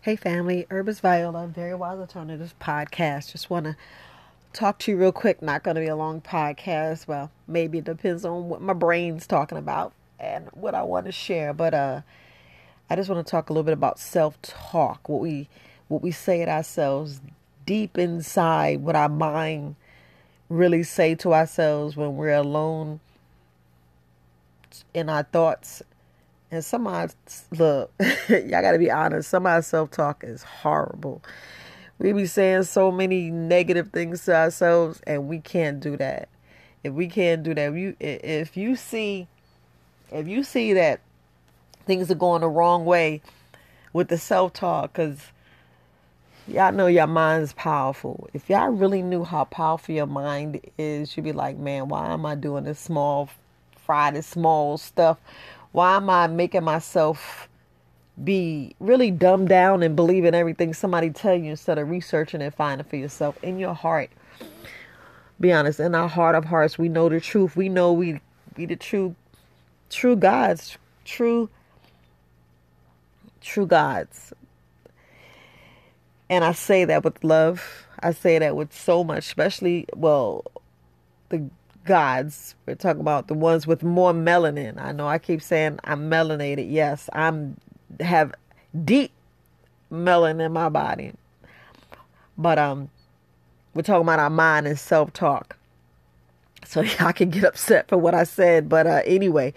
Hey family, Herbis Viola, Very Wise Alternatives podcast. Just want to talk to you real quick. Not going to be a long podcast. Well, maybe it depends on what my brain's talking about and what I want to share. But uh, I just want to talk a little bit about self-talk. What we what we say to ourselves deep inside. What our mind really say to ourselves when we're alone in our thoughts and some of look, y'all gotta be honest, some of our self talk is horrible. We be saying so many negative things to ourselves and we can't do that. If we can't do that, you if you see if you see that things are going the wrong way with the self talk, because y'all know your mind is powerful. If y'all really knew how powerful your mind is, you'd be like, man, why am I doing this small, fried, small stuff why am I making myself be really dumbed down and believing everything somebody tell you instead of researching and finding for yourself in your heart? Be honest, in our heart of hearts, we know the truth. We know we be the true, true gods, true, true gods. And I say that with love. I say that with so much, especially well, the gods. We're talking about the ones with more melanin. I know I keep saying I'm melanated. Yes, I'm have deep melanin in my body. But um we're talking about our mind and self-talk. So y'all can get upset for what I said, but uh anyway,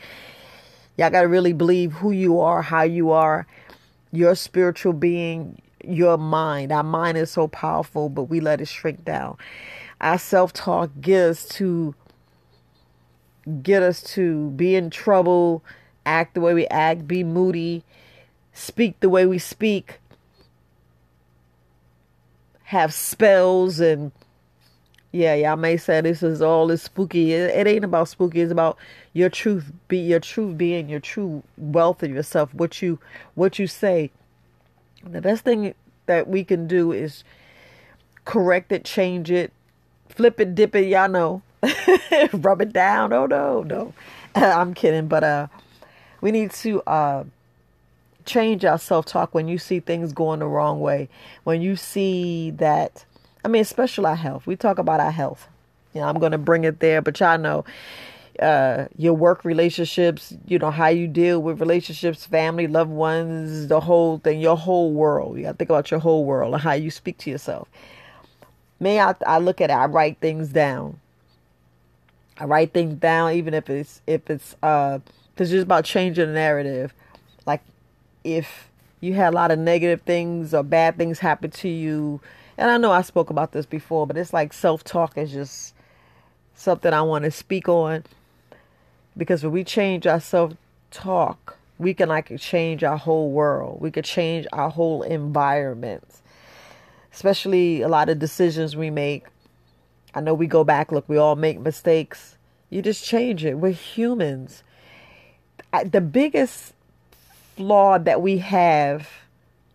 y'all got to really believe who you are, how you are, your spiritual being, your mind. Our mind is so powerful, but we let it shrink down. Our self talk gives to get us to be in trouble, act the way we act, be moody, speak the way we speak, have spells and yeah, y'all may say this is all this spooky. It, it, ain't about spooky. It's about your truth. Be your truth being your true wealth of yourself. What you what you say. The best thing that we can do is correct it, change it, flip it, dip it. Y'all know. rub it down. Oh no, no. I'm kidding, but uh we need to uh change our self-talk when you see things going the wrong way. When you see that I mean, especially our health. We talk about our health. You know, I'm going to bring it there, but y'all know uh, your work relationships, you know, how you deal with relationships, family, loved ones, the whole thing, your whole world. You got to think about your whole world and how you speak to yourself. May I, I look at it, I write things down. I write things down, even if it's if it's uh, it's just about changing the narrative. Like if you had a lot of negative things or bad things happen to you, and I know I spoke about this before, but it's like self talk is just something I want to speak on because when we change our self talk, we can like change our whole world. We could change our whole environment. Especially a lot of decisions we make I know we go back, look, we all make mistakes. You just change it. We're humans. The biggest flaw that we have,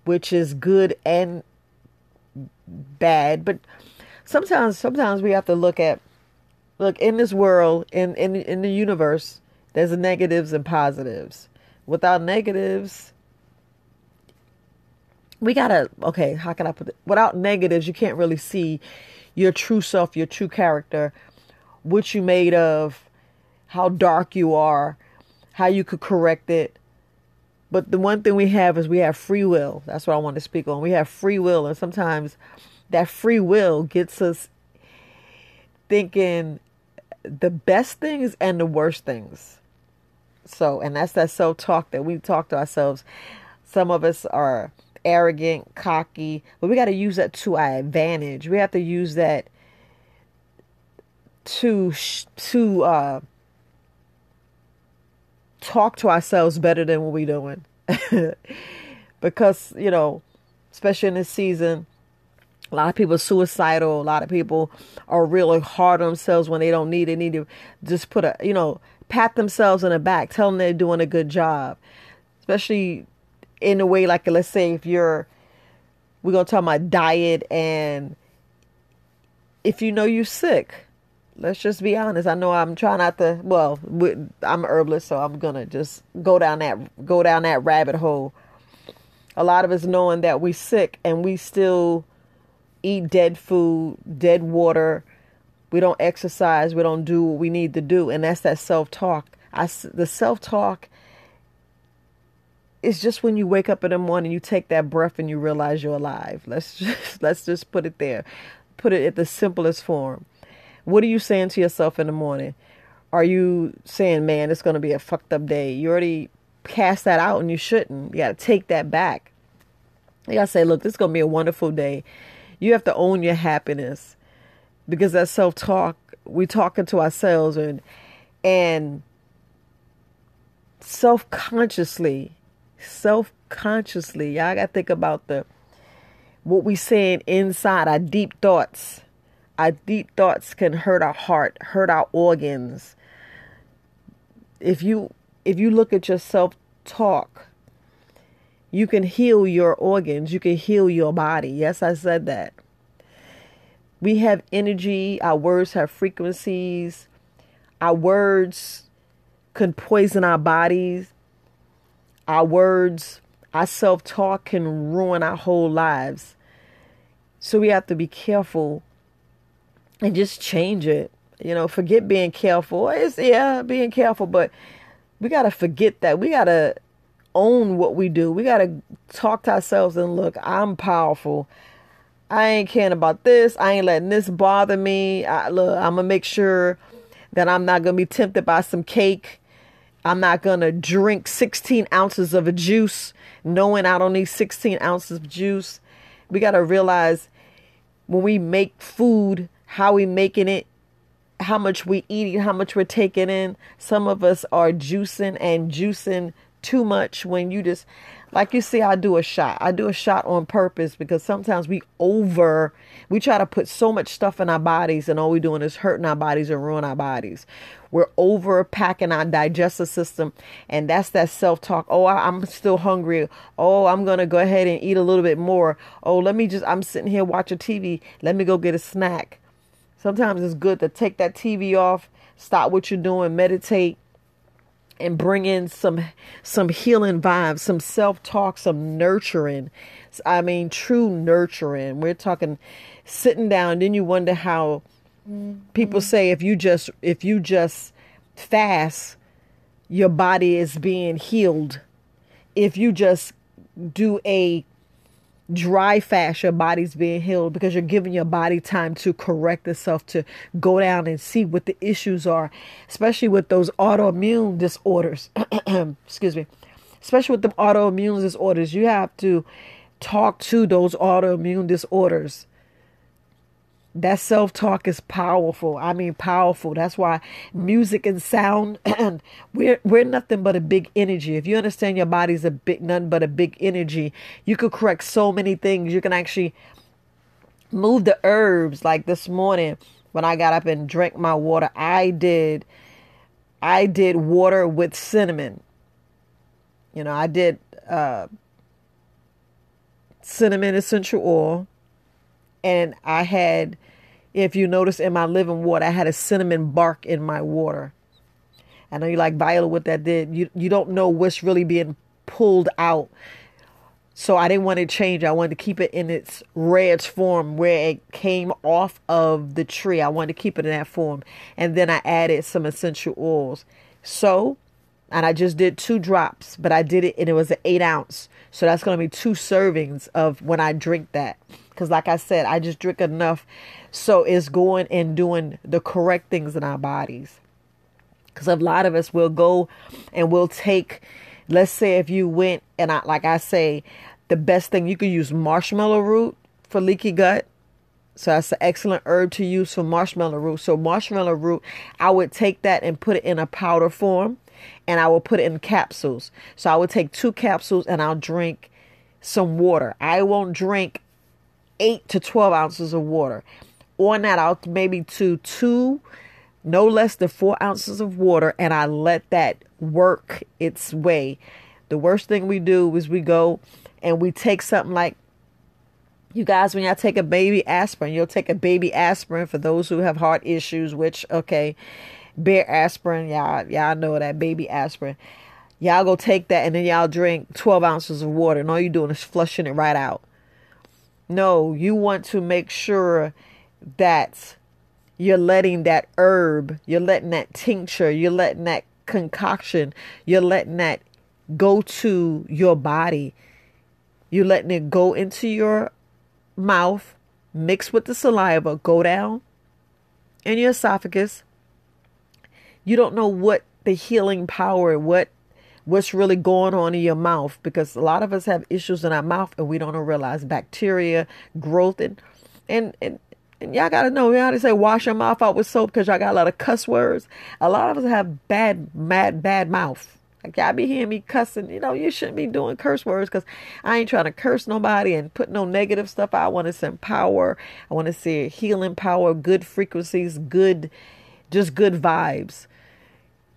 which is good and bad, but sometimes sometimes we have to look at look in this world, in in in the universe, there's negatives and positives. Without negatives, we gotta okay, how can I put it? Without negatives, you can't really see your true self, your true character, what you made of, how dark you are, how you could correct it. But the one thing we have is we have free will. That's what I want to speak on. We have free will, and sometimes that free will gets us thinking the best things and the worst things. So, and that's that self talk that we talk to ourselves. Some of us are arrogant, cocky, but we got to use that to our advantage. We have to use that to to uh, talk to ourselves better than what we're doing. because, you know, especially in this season, a lot of people are suicidal. A lot of people are really hard on themselves when they don't need They Need to just put a, you know, pat themselves in the back, tell them they're doing a good job. Especially in a way like let's say if you're we're gonna talk about diet and if you know you're sick let's just be honest i know i'm trying not to well i'm herbalist so i'm gonna just go down that go down that rabbit hole A lot of us knowing that we're sick and we still eat dead food, dead water. We don't exercise. We don't do what we need to do, and that's that self talk. I the self is just when you wake up in the morning, you take that breath and you realize you're alive. Let's just let's just put it there. Put it at the simplest form. What are you saying to yourself in the morning? Are you saying, "Man, it's going to be a fucked up day"? You already cast that out, and you shouldn't. You got to take that back. You got to say, "Look, this is going to be a wonderful day." You have to own your happiness because that self talk, we talking to ourselves and and self consciously, self consciously, y'all gotta think about the what we saying inside our deep thoughts. Our deep thoughts can hurt our heart, hurt our organs. If you if you look at your self talk, you can heal your organs, you can heal your body. Yes, I said that. We have energy, our words have frequencies, our words can poison our bodies, our words, our self talk can ruin our whole lives. So we have to be careful and just change it. You know, forget being careful. It's yeah, being careful, but we gotta forget that. We gotta own what we do. We got to talk to ourselves and look, I'm powerful. I ain't caring about this. I ain't letting this bother me. I, look, I'm going to make sure that I'm not going to be tempted by some cake. I'm not going to drink 16 ounces of a juice knowing I don't need 16 ounces of juice. We got to realize when we make food, how we making it, how much we eating, how much we're taking in. Some of us are juicing and juicing too much when you just like you see I do a shot. I do a shot on purpose because sometimes we over we try to put so much stuff in our bodies and all we're doing is hurting our bodies and ruin our bodies. We're over packing our digestive system and that's that self-talk. Oh, I, I'm still hungry. Oh, I'm going to go ahead and eat a little bit more. Oh, let me just I'm sitting here watching TV. Let me go get a snack. Sometimes it's good to take that TV off, stop what you're doing, meditate and bring in some some healing vibes, some self-talk, some nurturing. I mean, true nurturing. We're talking sitting down. Then you wonder how mm-hmm. people say if you just if you just fast, your body is being healed. If you just do a dry fast, your body's being healed because you're giving your body time to correct itself, to go down and see what the issues are, especially with those autoimmune disorders. Excuse me. Especially with the autoimmune disorders, you have to talk to those autoimmune disorders that self talk is powerful. I mean, powerful. That's why music and sound, we're we're nothing but a big energy. If you understand your body's a big, nothing but a big energy, you could correct so many things. You can actually move the herbs. Like this morning, when I got up and drank my water, I did, I did water with cinnamon. You know, I did uh, cinnamon essential oil, and I had if you notice in my living water, I had a cinnamon bark in my water. I know you like Viola what that did. You you don't know what's really being pulled out. So I didn't want to change. I wanted to keep it in its rarest form where it came off of the tree. I wanted to keep it in that form. And then I added some essential oils. So, and I just did two drops, but I did it and it was an eight ounce. So that's going to be two servings of when I drink that. Because, like I said, I just drink enough. So it's going and doing the correct things in our bodies. Because a lot of us will go and we'll take, let's say, if you went and I, like I say, the best thing you could use marshmallow root for leaky gut. So that's an excellent herb to use for marshmallow root. So marshmallow root, I would take that and put it in a powder form and I will put it in capsules. So I would take two capsules and I'll drink some water. I won't drink 8 to 12 ounces of water. On that, I'll maybe to two, no less than four ounces of water, and I let that work its way. The worst thing we do is we go and we take something like you guys, when y'all take a baby aspirin, you'll take a baby aspirin for those who have heart issues, which, okay, Bayer aspirin, y'all, y'all know that baby aspirin. Y'all go take that and then y'all drink 12 ounces of water and all you're doing is flushing it right out. No, you want to make sure that you're letting that herb, you're letting that tincture, you're letting that concoction, you're letting that go to your body. You're letting it go into your mouth, mix with the saliva, go down in your esophagus. You don't know what the healing power, what what's really going on in your mouth because a lot of us have issues in our mouth and we don't realize bacteria growth and and and, and y'all gotta know how to say wash your mouth out with soap because y'all got a lot of cuss words. A lot of us have bad mad bad mouth. Like y'all be hearing me cussing you know you shouldn't be doing curse words because i ain't trying to curse nobody and put no negative stuff i want to send power. I want to see healing power good frequencies good just good vibes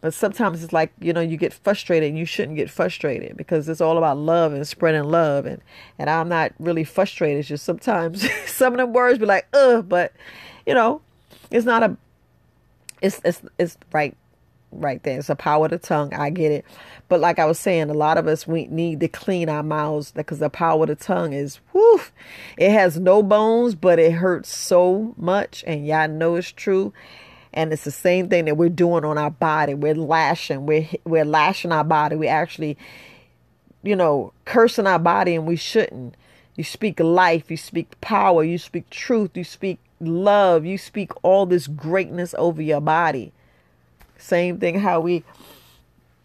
but sometimes it's like, you know, you get frustrated and you shouldn't get frustrated because it's all about love and spreading love. And, and I'm not really frustrated. It's just sometimes some of them words be like, ugh, but, you know, it's not a, it's, it's, it's right, right there. It's a power of the tongue. I get it. But like I was saying, a lot of us, we need to clean our mouths because the power of the tongue is, whoo, it has no bones, but it hurts so much. And y'all know it's true and it's the same thing that we're doing on our body. We're lashing. We're we're lashing our body. We actually you know cursing our body and we shouldn't. You speak life. You speak power. You speak truth. You speak love. You speak all this greatness over your body. Same thing how we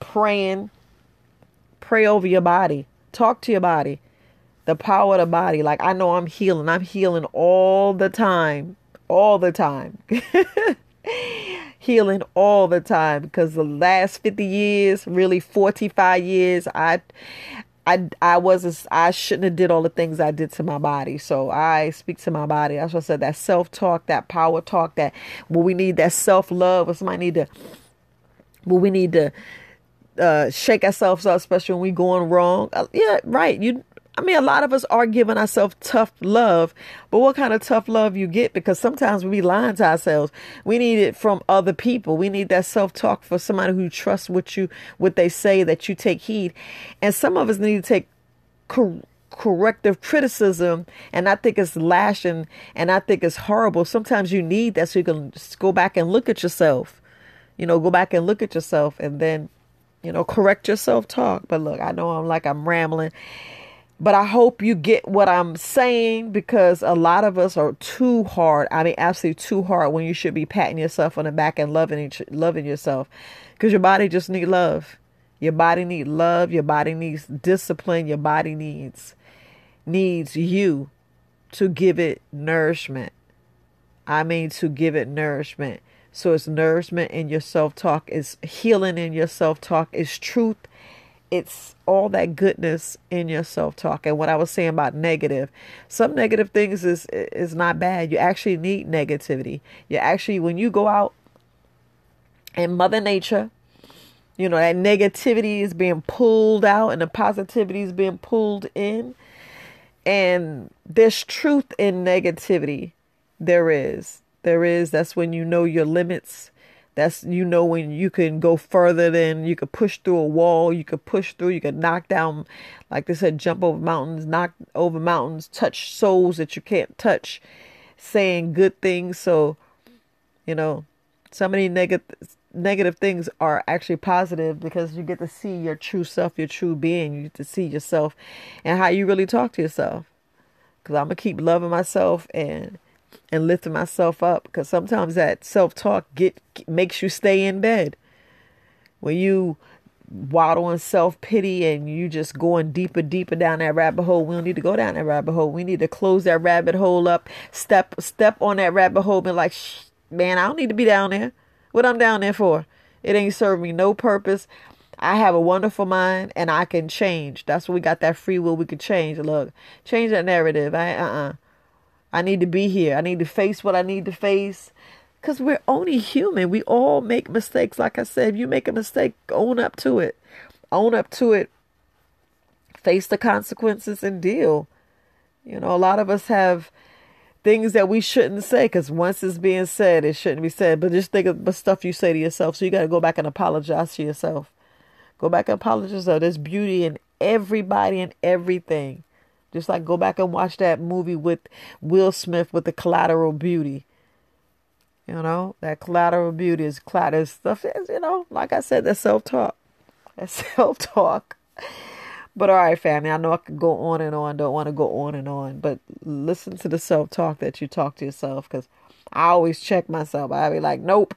praying. Pray over your body. Talk to your body. The power of the body. Like i know i'm healing. I'm healing all the time. All the time healing all the time because the last 50 years, really 45 years, I I I wasn't I shouldn't have did all the things I did to my body. So I speak to my body. That's what I said that self talk, that power talk, that when we need that self love, or somebody need to when we need to uh, shake ourselves up, especially when we going wrong. Uh, yeah, right. You I mean, a lot of us are giving ourselves tough love, but what kind of tough love you get? Because sometimes we lying to ourselves. We need it from other people. We need that self talk for somebody who trusts what you, what they say, that you take heed. And some of us need to take cor- corrective criticism, and I think it's lashing, and I think it's horrible. Sometimes you need that so you can go back and look at yourself. You know, go back and look at yourself, and then, you know, correct your self talk. But look, I know I'm like I'm rambling but I hope you get what I'm saying because a lot of us are too hard. I mean, absolutely too hard when you should be patting yourself on the back and loving each, loving yourself because your body just need love. Your body needs love. Your body needs discipline. Your body needs needs you to give it nourishment. I mean, to give it nourishment. So it's nourishment in your self talk. It's healing in your self talk. It's truth it's all that goodness in your self-talk and what i was saying about negative some negative things is is not bad. You actually need negativity. You actually when you go out and mother nature you know that negativity is being pulled out and the positivity is being pulled in. And there's truth in negativity. There is. There is. That's when you know your limits that's you know when you can go further than you could push through a wall, you could push through, you could knock down, like they said, jump over mountains, knock over mountains, touch souls that you can't touch, saying good things. So, you know, so many negative negative things are actually positive because you get to see your true self, your true being. You get to see yourself and how you really talk to yourself. Because I'm gonna keep loving myself and and lifting myself up because sometimes that self-talk get makes you stay in bed when you waddle in self-pity and you just going deeper deeper down that rabbit hole we don't need to go down that rabbit hole we need to close that rabbit hole up step step on that rabbit hole and like man i don't need to be down there what i'm down there for it ain't serving me no purpose I have a wonderful mind and I can change. That's what we got that free will. We can change. Look, change that narrative. I, uh-uh. I need to be here. I need to face what I need to face. Because we're only human. We all make mistakes. Like I said, if you make a mistake, own up to it. Own up to it. Face the consequences and deal. You know, a lot of us have things that we shouldn't say because once it's being said, it shouldn't be said. But just think of the stuff you say to yourself. So you got to go back and apologize to yourself. Go back and apologize yourself. There's beauty in everybody and everything. Just like go back and watch that movie with Will Smith with the collateral beauty. You know, that collateral beauty is collateral stuff. Is, you know, like I said, that's self talk. That's self talk. But all right, family, I know I could go on and on. Don't want to go on and on, but listen to the self talk that you talk to yourself because I always check myself. I be like, nope.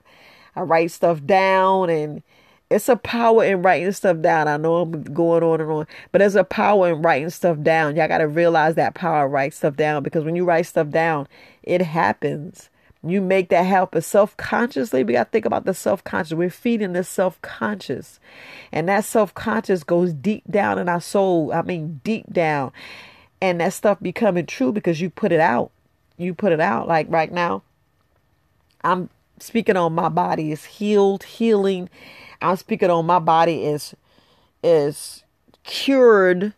I write stuff down and it's a power in writing stuff down. I know I'm going on and on, but there's a power in writing stuff down. Y'all got to realize that power write stuff down because when you write stuff down, it happens. You make that happen self consciously. We got to think about the self conscious. We're feeding the self conscious, and that self conscious goes deep down in our soul. I mean, deep down, and that stuff becoming true because you put it out. You put it out. Like right now, I'm speaking on my body is healed, healing I'm speaking on my body is is cured.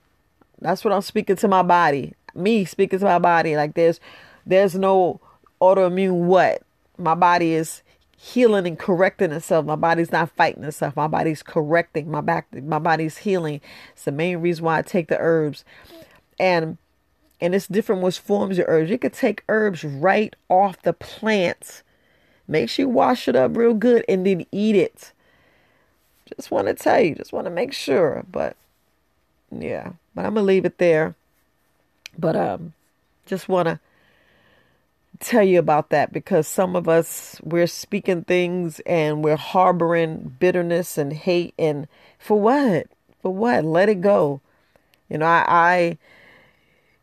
That's what I'm speaking to my body. Me speaking to my body. Like there's there's no autoimmune what. My body is healing and correcting itself. My body's not fighting itself. My body's correcting. My back my body's healing. It's the main reason why I take the herbs. And and it's different which forms your herbs. You could take herbs right off the plants. Make sure you wash it up real good and then eat it. Just want to tell you, just want to make sure. But yeah, but I'm gonna leave it there. But um, just want to tell you about that because some of us we're speaking things and we're harboring bitterness and hate and for what? For what? Let it go. You know, I, I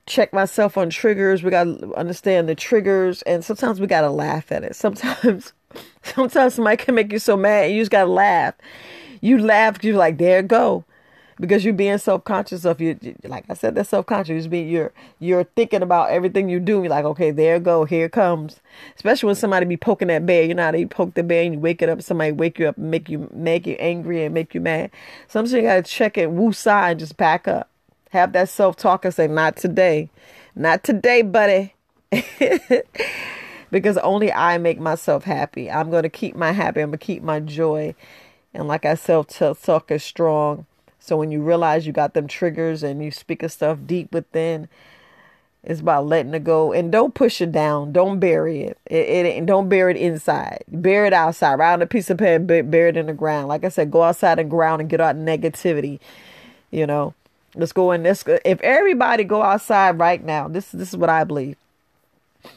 check myself on triggers. We got to understand the triggers, and sometimes we got to laugh at it. Sometimes, sometimes somebody can make you so mad, and you just got to laugh you laugh you're like, there go. Because you're being self conscious of you, like I said, that's self conscious. Be you're you're thinking about everything you do. You're like, okay, there go, here comes. Especially when somebody be poking that bear. You know how they poke the bear and you wake it up. Somebody wake you up make you make you angry and make you mad. Sometimes you gotta check it, woo side, and just back up. Have that self talk and say, not today, not today, buddy. because only I make myself happy. I'm going to keep my happy. I'm going to keep my joy. And like I said, talk is strong. So when you realize you got them triggers and you speak of stuff deep within, it's about letting it go and don't push it down. Don't bury it. It, it don't bury it inside. Bury it outside. Round a piece of paper, bury it in the ground. Like I said, go outside and ground and get out negativity. You know, let's go in this. If everybody go outside right now, this this is what I believe.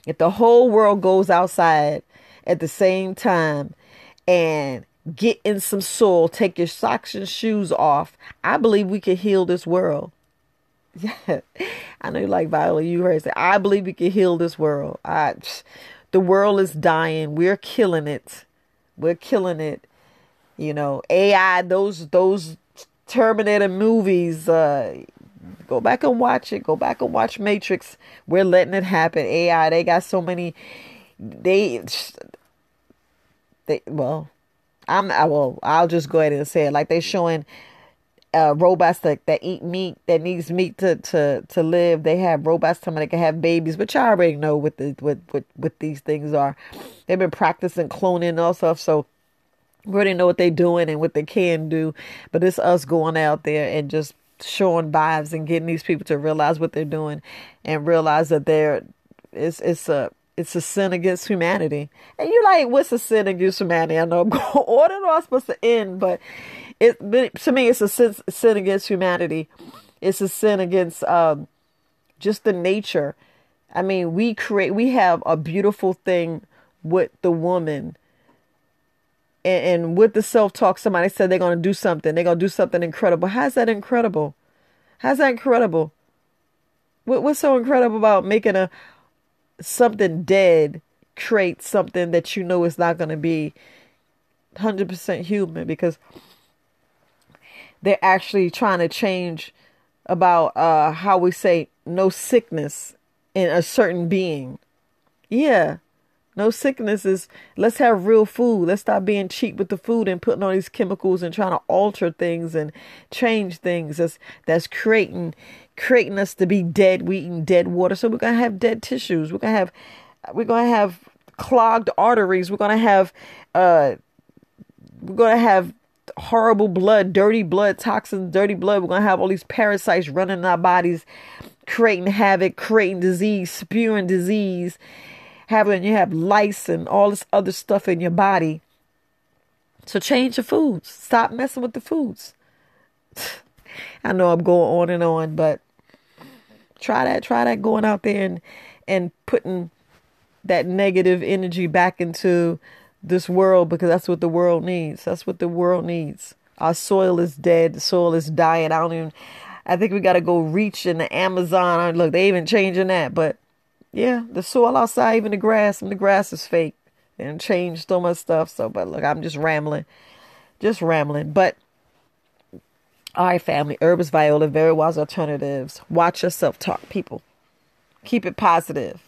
If the whole world goes outside at the same time and get in some soil, take your socks and shoes off. I believe we can heal this world. Yeah, I know you like Viola. You heard say, I believe we can heal this world. I, the world is dying. We're killing it. We're killing it. You know, AI. Those those Terminator movies. Uh, go back and watch it. Go back and watch Matrix. We're letting it happen. AI. They got so many. They. They well I'm I will I'll just go ahead and say it like they're showing uh, robots that, that eat meat that needs meat to, to, to live. They have robots telling they can have babies, but you already know what the what, what what these things are. They've been practicing cloning and all stuff, so already know what they're doing and what they can do. But it's us going out there and just showing vibes and getting these people to realize what they're doing and realize that they're it's it's a it's a sin against humanity. And you're like, what's a sin against humanity? I know order are supposed to end, but it to me it's a sin, sin against humanity. It's a sin against um, just the nature. I mean, we create we have a beautiful thing with the woman. And, and with the self talk, somebody said they're going to do something. They're going to do something incredible. How's that incredible? How's that incredible? What, what's so incredible about making a something dead create something that you know is not going to be 100% human because they're actually trying to change about uh, how we say no sickness in a certain being. Yeah. No sicknesses. let's have real food. Let's stop being cheap with the food and putting all these chemicals and trying to alter things and change things. That's that's creating creating us to be dead. We eating dead water. So we're gonna have dead tissues. We're gonna have we're gonna have clogged arteries. We're gonna have uh we're gonna have horrible blood, dirty blood, toxins, dirty blood. We're to have all these parasites running in our bodies, creating havoc, creating disease, spewing disease, having you have lice and all this other stuff in your body. So change your foods. Stop messing with the foods. I know I'm going on and on, but try that. Try that going out there and and putting that negative energy back into this world because that's what the world needs. That's what the world needs. Our soil is dead. The soil is dying. I don't even. I think we got to go reach in the Amazon. Look, they even changing that, but yeah, the soil outside, even the grass, and the grass is fake and changed so much stuff. So, but look, I'm just rambling, just rambling. But all right, family, herbs, viola, very wise alternatives. Watch yourself talk, people. Keep it positive.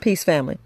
Peace, family.